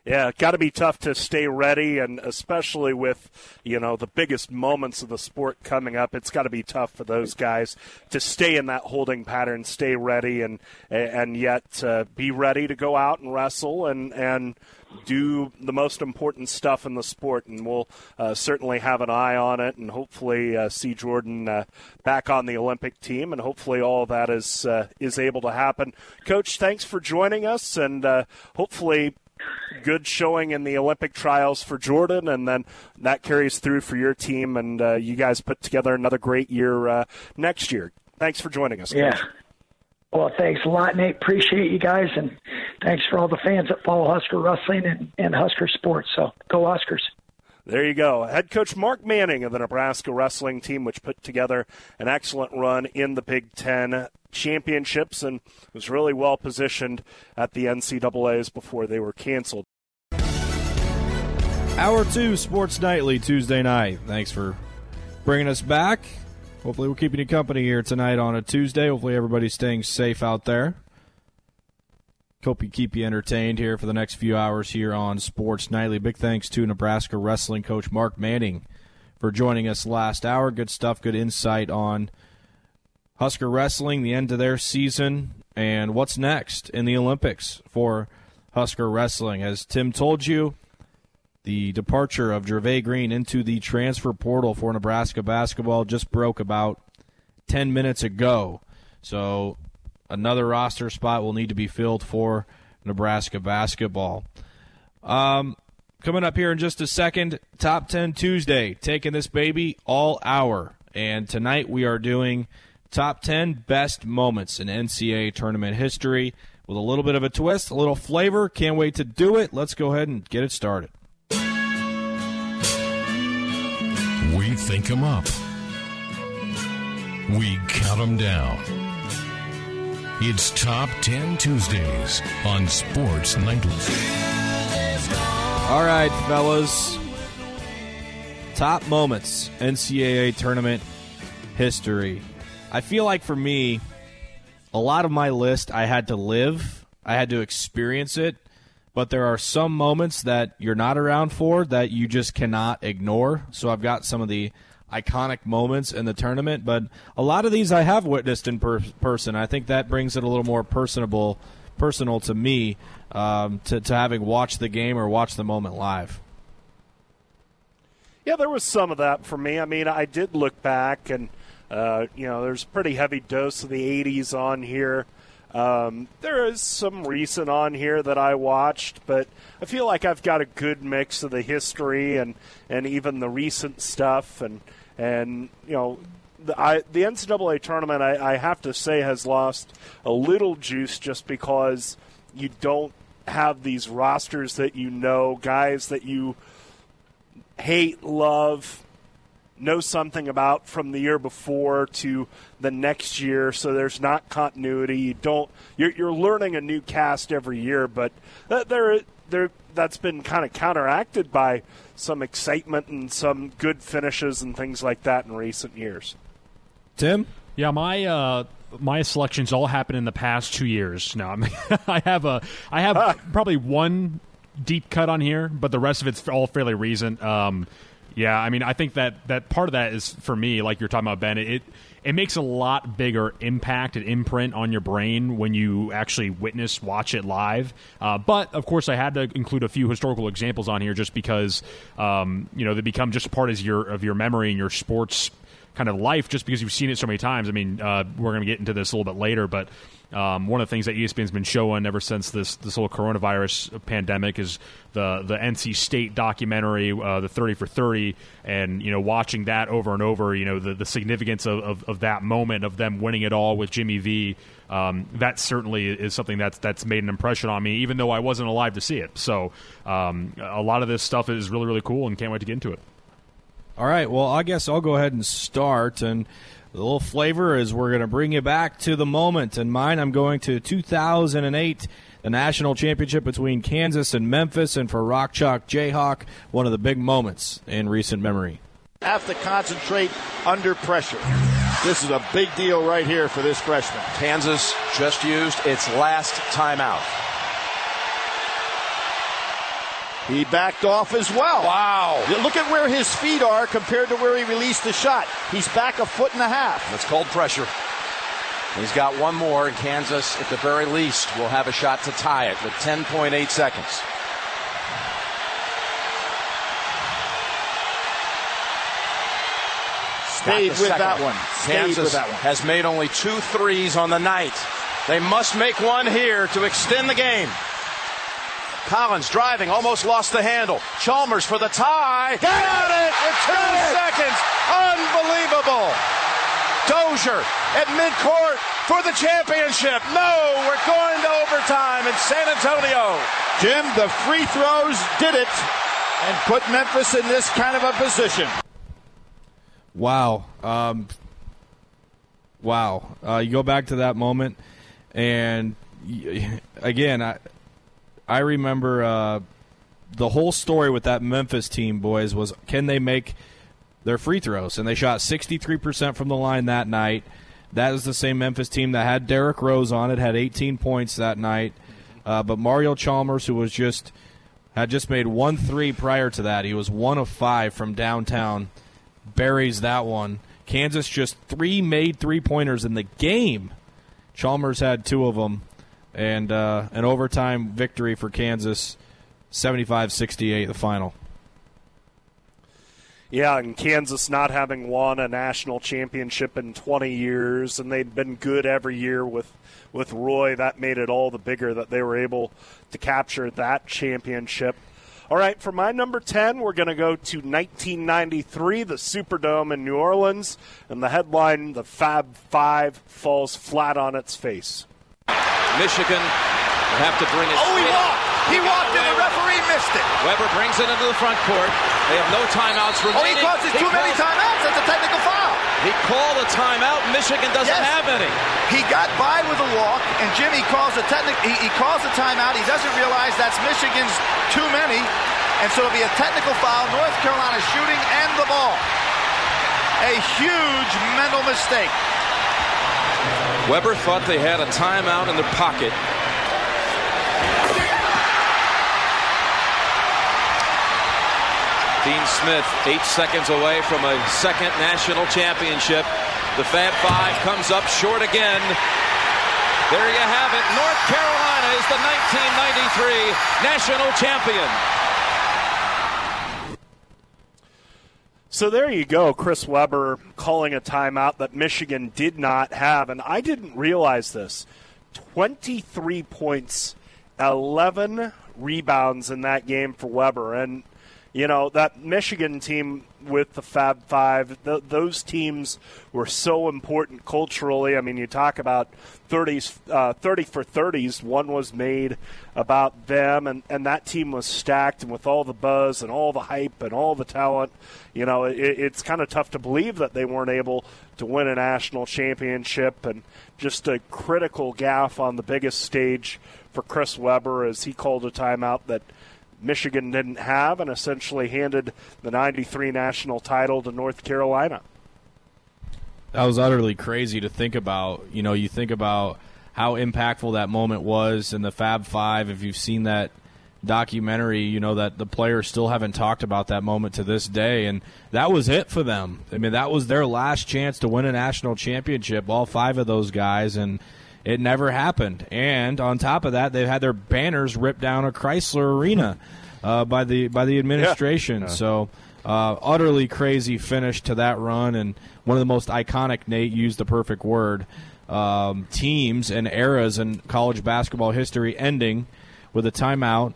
Yeah, got to be tough to stay ready, and especially with you know the biggest moments of the sport coming up, it's got to be tough for those guys to stay in that holding pattern, stay ready, and and yet uh, be ready to go out and wrestle and and do the most important stuff in the sport, and we'll uh, certainly have an eye on it, and hopefully uh, see Jordan uh, back on the Olympic team, and hopefully all that is uh, is able to happen. Coach, thanks for joining us, and uh, hopefully good showing in the Olympic trials for Jordan, and then that carries through for your team, and uh, you guys put together another great year uh, next year. Thanks for joining us. Yeah. Well, thanks a lot, Nate. Appreciate you guys, and thanks for all the fans that follow Husker Wrestling and, and Husker Sports. So go Huskers. There you go. Head coach Mark Manning of the Nebraska wrestling team, which put together an excellent run in the Big Ten championships and was really well positioned at the NCAAs before they were canceled. Hour two, Sports Nightly, Tuesday night. Thanks for bringing us back. Hopefully, we're keeping you company here tonight on a Tuesday. Hopefully, everybody's staying safe out there. Hope you keep you entertained here for the next few hours here on Sports Nightly. Big thanks to Nebraska wrestling coach Mark Manning for joining us last hour. Good stuff, good insight on Husker wrestling, the end of their season, and what's next in the Olympics for Husker wrestling. As Tim told you, the departure of Jervay Green into the transfer portal for Nebraska basketball just broke about 10 minutes ago. So another roster spot will need to be filled for Nebraska basketball. Um, coming up here in just a second, Top 10 Tuesday, taking this baby all hour. And tonight we are doing top 10 best moments in NCAA tournament history with a little bit of a twist, a little flavor. Can't wait to do it. Let's go ahead and get it started. We think them up. We count them down. It's Top 10 Tuesdays on Sports Nightly. All right, fellas. Top moments, NCAA tournament history. I feel like for me, a lot of my list I had to live, I had to experience it, but there are some moments that you're not around for that you just cannot ignore. So I've got some of the iconic moments in the tournament, but a lot of these I have witnessed in per- person. I think that brings it a little more personable, personal to me um, to, to having watched the game or watched the moment live. Yeah, there was some of that for me. I mean, I did look back and – uh, you know, there's a pretty heavy dose of the 80s on here. Um, there is some recent on here that I watched, but I feel like I've got a good mix of the history and, and even the recent stuff. And, and you know, the, I, the NCAA tournament, I, I have to say, has lost a little juice just because you don't have these rosters that you know, guys that you hate, love, know something about from the year before to the next year. So there's not continuity. You don't you're, you're learning a new cast every year but uh, there there that's been kind of counteracted by some excitement and some good finishes and things like that in recent years tim yeah my uh my selections all happened in the past two years now i have a i have ah. probably one deep cut on here but the rest of it's all fairly recent um yeah, I mean, I think that that part of that is for me, like you're talking about Ben. It it makes a lot bigger impact and imprint on your brain when you actually witness, watch it live. Uh, but of course, I had to include a few historical examples on here just because um, you know they become just part of your of your memory and your sports kind of life just because you've seen it so many times. I mean, uh, we're going to get into this a little bit later, but um, one of the things that ESPN's been showing ever since this this whole coronavirus pandemic is the the NC State documentary, uh, the Thirty for Thirty, and you know watching that over and over, you know the, the significance of, of, of that moment of them winning it all with Jimmy V. Um, that certainly is something that's that's made an impression on me, even though I wasn't alive to see it. So um, a lot of this stuff is really really cool, and can't wait to get into it. All right, well, I guess I'll go ahead and start and the little flavor is we're going to bring you back to the moment. And mine, I'm going to 2008, the national championship between Kansas and Memphis. And for Rock Chalk Jayhawk, one of the big moments in recent memory. Have to concentrate under pressure. This is a big deal right here for this freshman. Kansas just used its last timeout. He backed off as well. Wow. Look at where his feet are compared to where he released the shot. He's back a foot and a half. That's cold pressure. He's got one more, and Kansas, at the very least, will have a shot to tie it with 10.8 seconds. Stayed with that one. Kansas that one. has made only two threes on the night. They must make one here to extend the game. Collins driving, almost lost the handle. Chalmers for the tie. Got, Got it! In two Got seconds. It. Unbelievable. Dozier at midcourt for the championship. No, we're going to overtime in San Antonio. Jim, the free throws did it and put Memphis in this kind of a position. Wow. Um, wow. Uh, you go back to that moment, and again, I, I remember uh, the whole story with that Memphis team, boys, was can they make their free throws? And they shot 63% from the line that night. That is the same Memphis team that had Derrick Rose on it, had 18 points that night. Uh, but Mario Chalmers, who was just had just made one three prior to that, he was one of five from downtown, buries that one. Kansas just three made three pointers in the game. Chalmers had two of them and uh, an overtime victory for Kansas, 75-68, the final. Yeah, and Kansas not having won a national championship in 20 years, and they'd been good every year with with Roy. That made it all the bigger that they were able to capture that championship. All right, for my number 10, we're going to go to 1993, the Superdome in New Orleans, and the headline, The Fab Five falls flat on its face. Michigan will have to bring it. Oh, he walked! He, walked and the referee missed it. Webber brings it into the front court. They have no timeouts remaining. Oh, he causes He too many timeouts. That's a technical foul. He called a timeout. Michigan doesn't Yes. have any. He got by with a walk, and Jimmy calls a technical. He, he calls a timeout. He doesn't realize that's Michigan's too many, and so it'll be a technical foul. North Carolina shooting and the ball. A huge mental mistake. Webber thought they had a timeout in their pocket. Dean Smith, eight seconds away from a second national championship. The Fab Five comes up short again. There you have it. North Carolina is the 1993 national champion. So there you go, Chris Webber calling a timeout that Michigan did not have, and I didn't realize this. 23 points, 11 rebounds in that game for Webber, and you know that Michigan team with the Fab Five, th- those teams were so important culturally. I mean, you talk about 30s, uh, 30 for 30s. One was made about them, and, and that team was stacked, and with all the buzz and all the hype and all the talent, you know, it, it's kind of tough to believe that they weren't able to win a national championship, and just a critical gaff on the biggest stage for Chris Webber as he called a timeout that Michigan didn't have and essentially handed the 93 national title to North Carolina. That was utterly crazy to think about. You know, you think about how impactful that moment was in the Fab Five. If you've seen that documentary, you know that the players still haven't talked about that moment to this day, and that was it for them. I mean, that was their last chance to win a national championship. All five of those guys, and it never happened. And on top of that, they've had their banners ripped down at Crisler Arena uh, by the by the administration. So. Uh, utterly crazy finish to that run, and one of the most iconic. Nate used the perfect word. Um, teams and eras in college basketball history ending with a timeout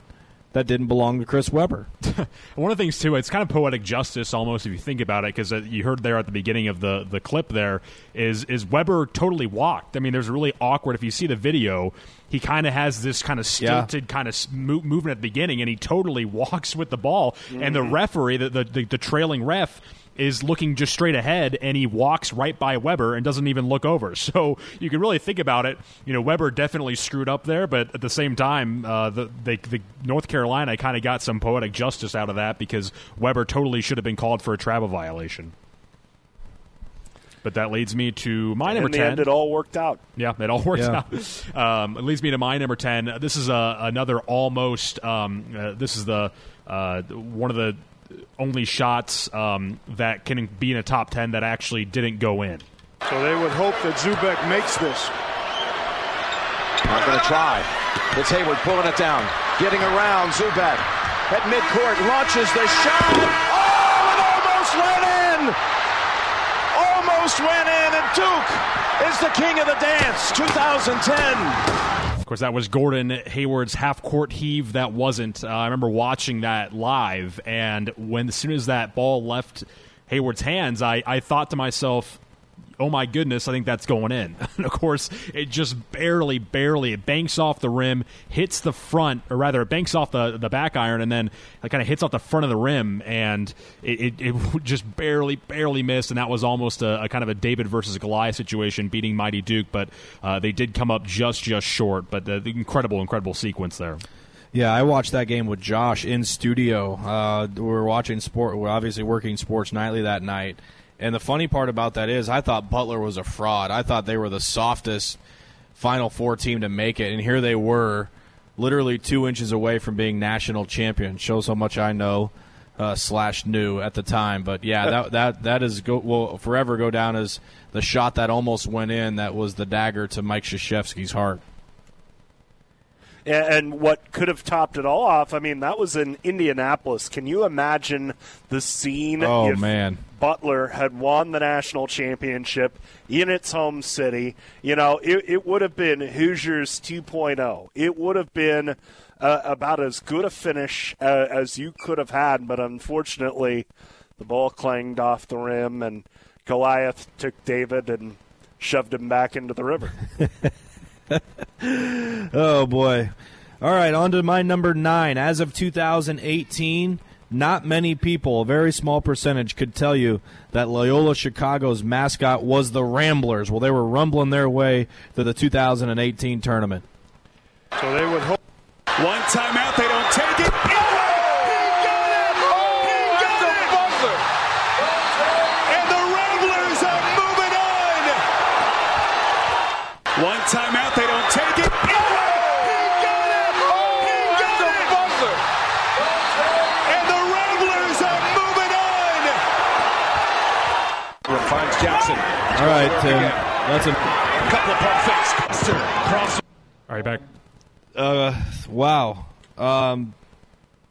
that didn't belong to Chris Webber. One of the things too, it's kind of poetic justice almost if you think about it, because uh, you heard there at the beginning of the the clip there is is Webber totally walked. I mean, there's really awkward if you see the video. He kind of has this kind of Yeah. stilted kind of mo- movement at the beginning, and he totally walks with the ball. And the referee, the, the the the trailing ref. Is looking just straight ahead, and he walks right by Webber and doesn't even look over. So you can really think about it. You know, Webber definitely screwed up there, but at the same time, uh, the, they, the North Carolina kind of got some poetic justice out of that because Webber totally should have been called for a travel violation. But that leads me to my number In the ten. end, it all worked out. Yeah, it all works Yeah. out. Um, it leads me to my number ten. This is a, another almost. Um, uh, this is the uh, one of the only shots um, that can be in a top ten that actually didn't go in. So they would hope that Zoubek makes this. Not going to try. It's Hayward pulling it down. Getting around Zoubek At midcourt, launches the shot. Oh, it almost went in! Almost went in, and Duke is the king of the dance, 2010. Course, that was Gordon Hayward's half court heave. That wasn't. Uh, I remember watching that live, and when as soon as that ball left Hayward's hands, I, I thought to myself, "Oh my goodness, I think that's going in." and of course, it just barely, barely it banks off the rim, hits the front, or rather, it banks off the the back iron, and then it kind of hits off the front of the rim, and it, it, it just barely, barely missed, and that was almost a, a kind of a David versus Goliath situation, beating Mighty Duke, but uh, they did come up just, just short. But the, the incredible, incredible sequence there. Yeah, I watched that game with Josh in studio. Uh, we were watching sport. We're obviously working sports nightly that night. And the funny part about that is, I thought Butler was a fraud. I thought they were the softest Final Four team to make it, and here they were, literally two inches away from being national champion. Shows how much I know uh, slash knew at the time. But yeah, that that that is go will forever go down as the shot that almost went in. That was the dagger to Mike Krzyzewski's heart. And what could have topped it all off, I mean, that was in Indianapolis. Can you imagine the scene Oh, if man. Butler had won the national championship in its home city? You know, it, it would have been Hoosiers 2.0. It would have been uh, about as good a finish uh, as you could have had, but unfortunately, the ball clanged off the rim, and Goliath took David and shoved him back into the river. Oh boy. All right, on to my number nine. As of 2018, not many people, a very small percentage, could tell you that Loyola Chicago's mascot was the Ramblers. Well, they were rumbling their way to the 2018 tournament. So they would hope. One timeout, they don't take it. Got it! He got it! And the Ramblers are moving on. One timeout, they don't take it. He got it! He got it! And the Ramblers are moving on. Finds Jackson. All right, Tim. That's a Couple of pump fakes. Cross. All right, back. uh, wow. Um,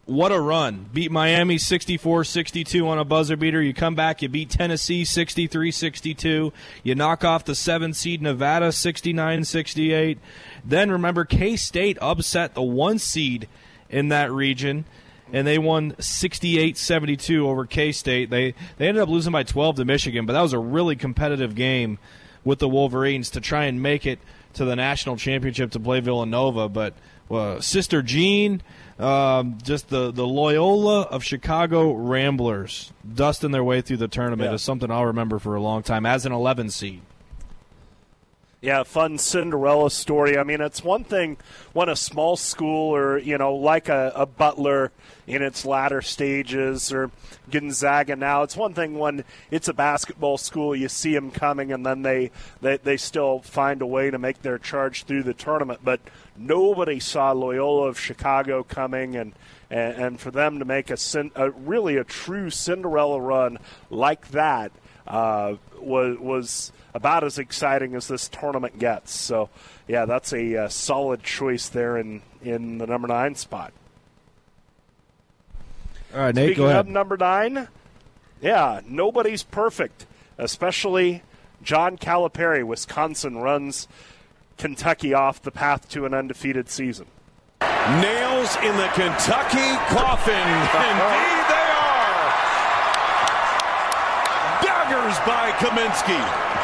what a run. Beat Miami 64 62 on a buzzer beater. You come back, you beat Tennessee 63 62. You knock off the seven seed Nevada 69 68. Then remember, K State upset the one seed in that region. And they won 68-72 over K-State. They they ended up losing by 12 to Michigan, but that was a really competitive game with the Wolverines to try and make it to the national championship to play Villanova. But uh, Sister Jean, um, just the, the Loyola of Chicago Ramblers dusting their way through the tournament Yeah. is something I'll remember for a long time as an 11 seed. Yeah, fun Cinderella story. I mean, it's one thing when a small school or, you know, like a, a Butler in its latter stages or Gonzaga now, it's one thing when it's a basketball school, you see them coming and then they, they, they still find a way to make their charge through the tournament. But nobody saw Loyola of Chicago coming and, and, and for them to make a, a really a true Cinderella run like that uh, was was about as exciting as this tournament gets. So, yeah, that's a uh, solid choice there in in the number nine spot. All right, Nate, Speaking go of number nine, yeah, nobody's perfect, especially John Calipari. Wisconsin runs Kentucky off the path to an undefeated season. Nails in the Kentucky coffin. Indeed, they are. Daggers by Kaminsky.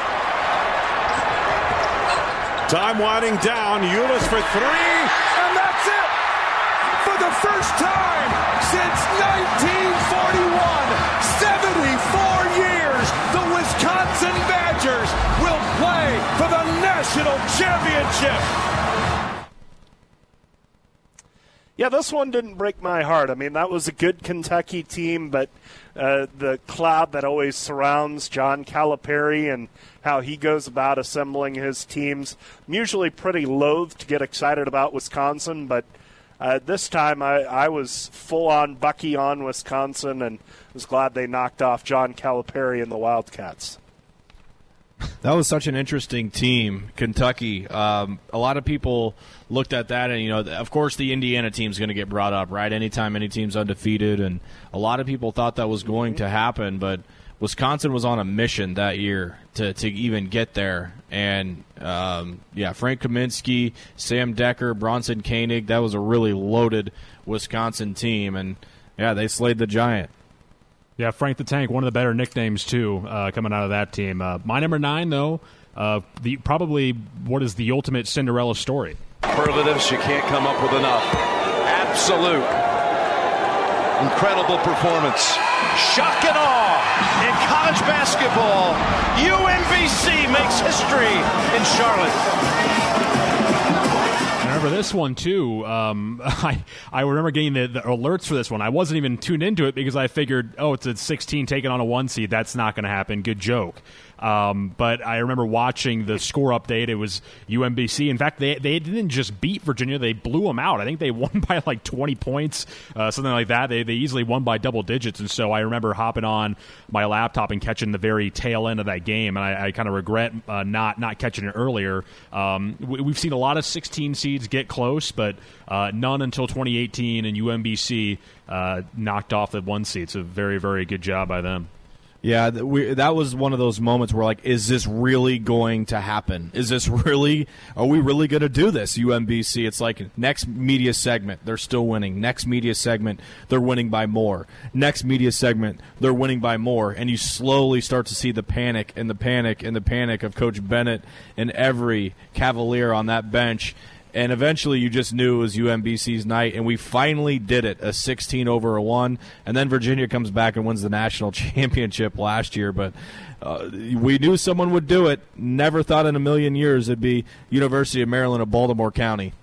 Time winding down. Euless for three, and that's it. For the first time since 1941, 74 years, the Wisconsin Badgers will play for the national championship. Yeah, this one didn't break my heart. I mean, that was a good Kentucky team, but uh, the cloud that always surrounds John Calipari and how he goes about assembling his teams, I'm usually pretty loath to get excited about Wisconsin, but uh, this time I, I was full on Bucky on Wisconsin and was glad they knocked off John Calipari and the Wildcats. That was such an interesting team, Kentucky. Um, a lot of people looked at that, and you know, of course, the Indiana team's going to get brought up, right? Anytime any team's undefeated, and a lot of people thought that was going to happen, but Wisconsin was on a mission that year to to even get there, and um, yeah, Frank Kaminsky, Sam Dekker, Bronson Koenig, that was a really loaded Wisconsin team, and yeah, they slayed the giant. Yeah, Frank the Tank, one of the better nicknames too, uh, coming out of that team. Uh, my number nine, though, uh, the probably what is the ultimate Cinderella story. Superlatives you can't come up with enough. Absolute. Incredible performance. Shock and awe in college basketball. UMBC makes history in Charlotte. Remember this one too. Um, I I remember getting the, the alerts for this one. I wasn't even tuned into it because I figured, oh, it's a 16 taking on a one seed. That's not going to happen. Good joke. Um, but I remember watching the score update. It was UMBC. In fact, they they didn't just beat Virginia; they blew them out. I think they won by like 20 points, uh, something like that. They they easily won by double digits. And so I remember hopping on my laptop and catching the very tail end of that game. And I, I kind of regret uh, not not catching it earlier. Um, we, have seen a lot of 16 seeds get close, but uh, none until 2018, and UMBC uh, knocked off the one seed. So very very good job by them. Yeah, we, that was one of those moments where, like, is this really going to happen? Is this really? Are we really going to do this? UMBC. It's like next media segment, they're still winning. Next media segment, they're winning by more. Next media segment, they're winning by more. And you slowly start to see the panic and the panic and the panic of Coach Bennett and every Cavalier on that bench and eventually you just knew it was UMBC's night, and we finally did it a 16 over a 1. And then Virginia comes back and wins the national championship last year, but uh, we knew someone would do it. Never thought in a million years it'd be University of Maryland of Baltimore County.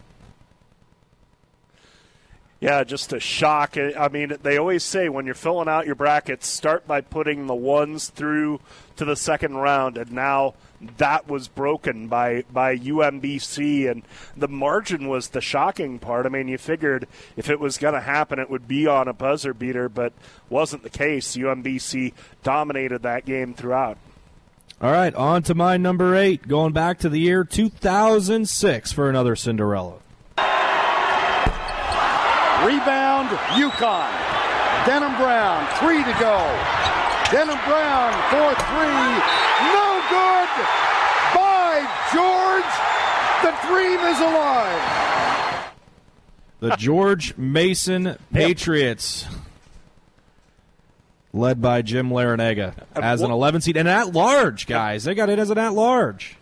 Yeah, just a shock. I mean, they always say when you're filling out your brackets, start by putting the ones through to the second round, and now that was broken by by UMBC, and the margin was the shocking part. I mean, you figured if it was going to happen, it would be on a buzzer beater, but wasn't the case. UMBC dominated that game throughout. All right, on to my number eight, going back to the year 2006 for another Cinderella. Rebound, UConn. Denham Brown, three to go. Denham Brown for three. No good. By George, the dream is alive. The George Mason Patriots. Led by Jim Larrañaga uh, as an 11 seed and at large, guys. They got it as an at large.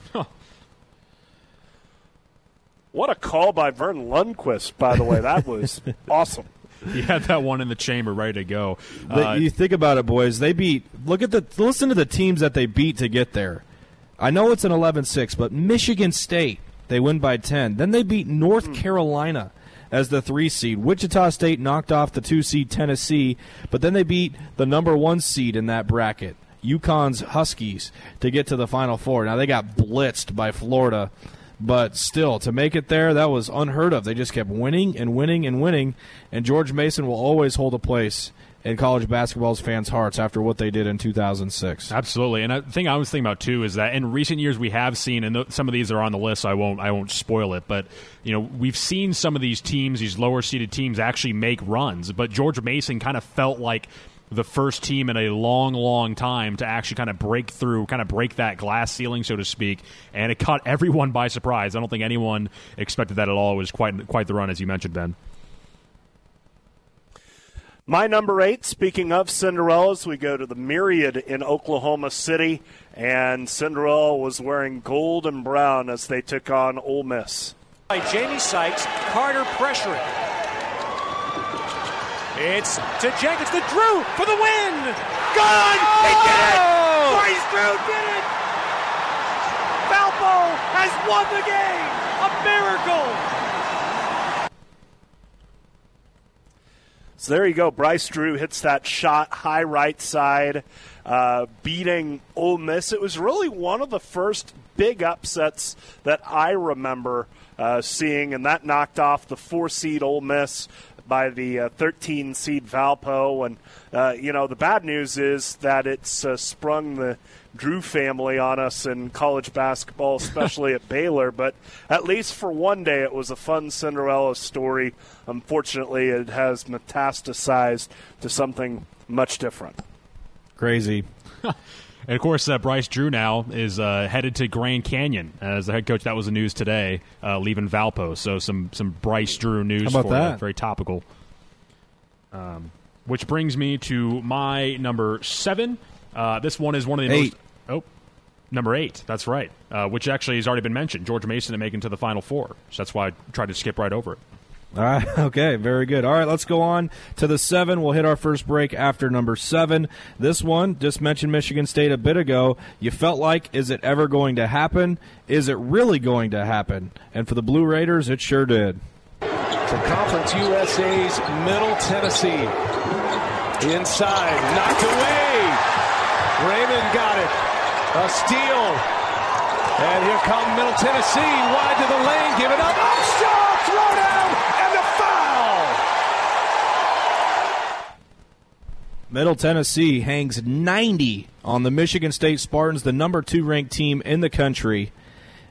What a call by Verne Lundquist, by the way. That was awesome. He had that one in the chamber ready to go. Uh, you think about it, boys. They beat. Look at the. Listen to the teams that they beat to get there. I know it's an 11-6, but Michigan State they win by 10. Then they beat North mm. Carolina as the three seed. Wichita State knocked off the two seed Tennessee, but then they beat the number one seed in that bracket, UConn's Huskies, to get to the Final Four. Now they got blitzed by Florida but still, to make it there, that was unheard of. They just kept winning and winning and winning, and George Mason will always hold a place in college basketball's fans' hearts after what they did in 2006. Absolutely, and the thing I was thinking about too is that in recent years we have seen, and some of these are on the list. So I won't, I won't spoil it, but you know we've seen some of these teams, these lower seeded teams, actually make runs. But George Mason kind of felt like the first team in a long, long time to actually kind of break through, kind of break that glass ceiling, so to speak, and it caught everyone by surprise. I don't think anyone expected that at all. It was quite quite the run, as you mentioned, Ben. My number eight, speaking of Cinderellas, we go to the Myriad in Oklahoma City, and Cinderella was wearing gold and brown as they took on Ole Miss. By Jamie Sykes, Carter pressuring. It's to Jenkins, to Drew for the win. Gone! Oh! He did it! Bryce Drew did it! Valpo has won the game! A miracle! So there you go. Bryce Drew hits that shot high right side, uh, beating Ole Miss. It was really one of the first big upsets that I remember uh, seeing, and that knocked off the four seed Ole Miss by the uh, 13 seed Valpo. And, uh, you know, the bad news is that it's uh, sprung the Drew family on us in college basketball, especially at Baylor. But at least for one day, it was a fun Cinderella story. Unfortunately, it has metastasized to something much different. Crazy. And of course, uh, Bryce Drew now is uh, headed to Grand Canyon as the head coach. That was the news today, uh, leaving Valpo. So some some Bryce Drew news How about for that? You. Very topical. Um, which brings me to my number seven. Uh, this one is one of the eight. most. Oh, number eight. That's right. Uh, which actually has already been mentioned. George Mason to making to the Final Four. So that's why I tried to skip right over it. All right. Okay. Very good. All right. Let's go on to the seven. We'll hit our first break after number seven. This one just mentioned Michigan State a bit ago. You felt like, is it ever going to happen? Is it really going to happen? And for the Blue Raiders, it sure did. To Conference USA's Middle Tennessee. Inside, knocked away. Raymond got it. A steal. And here come Middle Tennessee. Wide to the lane. Give it up throw down and a foul. Middle Tennessee hangs 90 on the Michigan State Spartans, the number two ranked team in the country,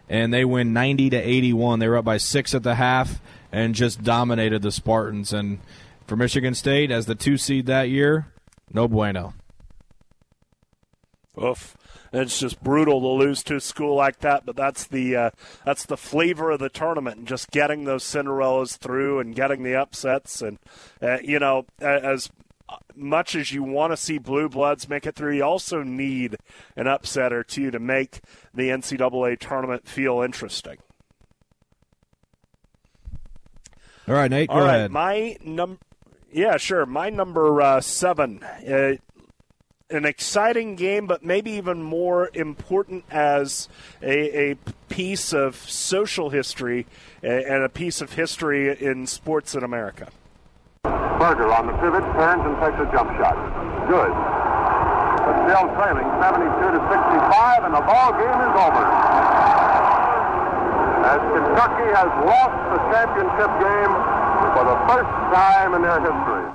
and they win 90 to 81. They were up by six at the half and just dominated the Spartans. And for Michigan State, as the two seed that year, no bueno. Oof. It's just brutal to lose to a school like that, but that's the uh, that's the flavor of the tournament, and just getting those Cinderellas through and getting the upsets, and uh, you know, as much as you want to see blue bloods make it through, you also need an upset or two to make the NCAA tournament feel interesting. All right, Nate, go All right, ahead. my num, yeah, sure. My number uh, seven. Uh, an exciting game, but maybe even more important as a, a piece of social history and a piece of history in sports in America. Berger on the pivot, turns and takes a jump shot. Good. But still trailing 72 to 65, and the ball game is over. As Kentucky has lost the championship game for the first time in their history.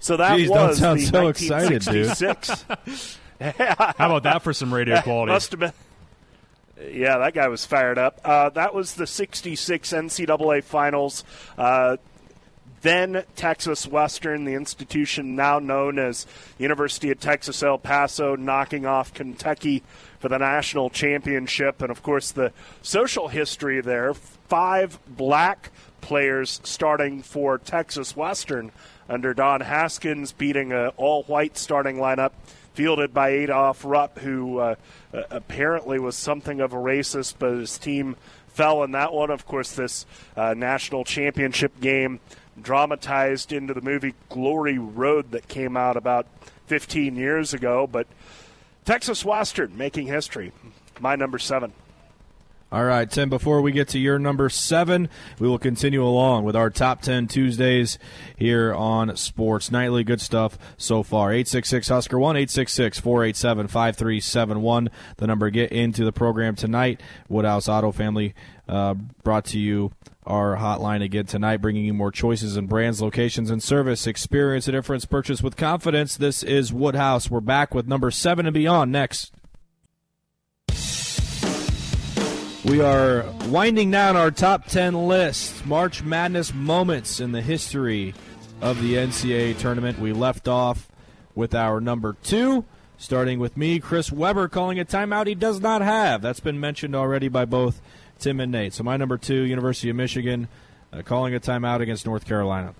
So that Jeez, don't was sound the so excited, dude. 1966. How about that for some radio quality? Must have been. Yeah, that guy was fired up. Uh, that was the 66 NCAA finals. Uh, then Texas Western, the institution now known as University of Texas El Paso, knocking off Kentucky for the national championship. And of course, the social history there five black players starting for Texas Western under Don Haskins, beating an all white starting lineup fielded by Adolph Rupp, who uh, apparently was something of a racist, but his team fell in that one. Of course, this uh, national championship game dramatized into the movie Glory Road that came out about 15 years ago. But Texas Western making history. My number seven. All right, Tim, before we get to your number seven, we will continue along with our top 10 Tuesdays here on Sports Nightly. Good stuff so far. 866 Husker 1 866 487 5371. The number to get into the program tonight. Woodhouse Auto Family uh, brought to you our hotline again tonight, bringing you more choices and brands, locations, and service. Experience a difference. Purchase with confidence. This is Woodhouse. We're back with number seven and beyond next. We are winding down our top 10 list. March Madness moments in the history of the NCAA tournament. We left off with our number two, starting with me, Chris Webber, calling a timeout he does not have. That's been mentioned already by both Tim and Nate. So, my number two, University of Michigan, uh, calling a timeout against North Carolina.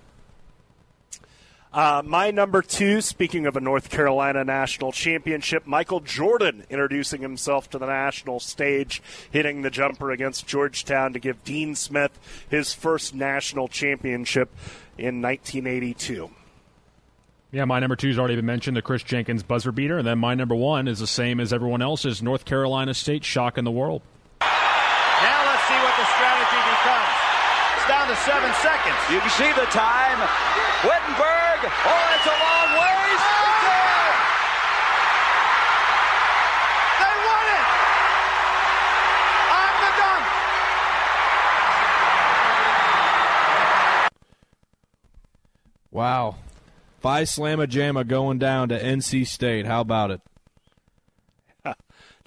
Uh, my number two, speaking of a North Carolina national championship, Michael Jordan introducing himself to the national stage, hitting the jumper against Georgetown to give Dean Smith his first national championship in 1982. Yeah, my number two has already been mentioned, the Chris Jenkins buzzer beater. And then my number one is the same as everyone else's North Carolina State shock in the world. Now let's see what the strategy becomes. It's seven seconds. You can see the time. Whittenburg. Oh, it's a long ways. They won it! On the dunk! Wow. Phi Slamma Jamma going down to NC State. How about it?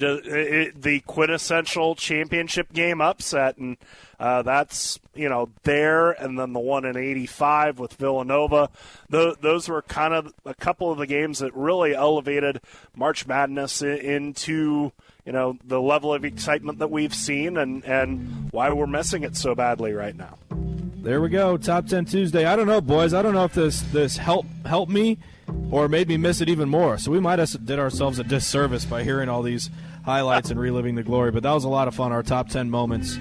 The, quintessential championship game upset, and uh, that's you know there, and then the one in '85 with Villanova. Those were kind of a couple of the games that really elevated March Madness into you know the level of excitement that we've seen, and and why we're missing it so badly right now. There we go. Top ten Tuesday. I don't know, boys. I don't know if this this help helped me or made me miss it even more. So we might have did ourselves a disservice by hearing all these highlights and reliving the glory. But that was a lot of fun. Our top ten moments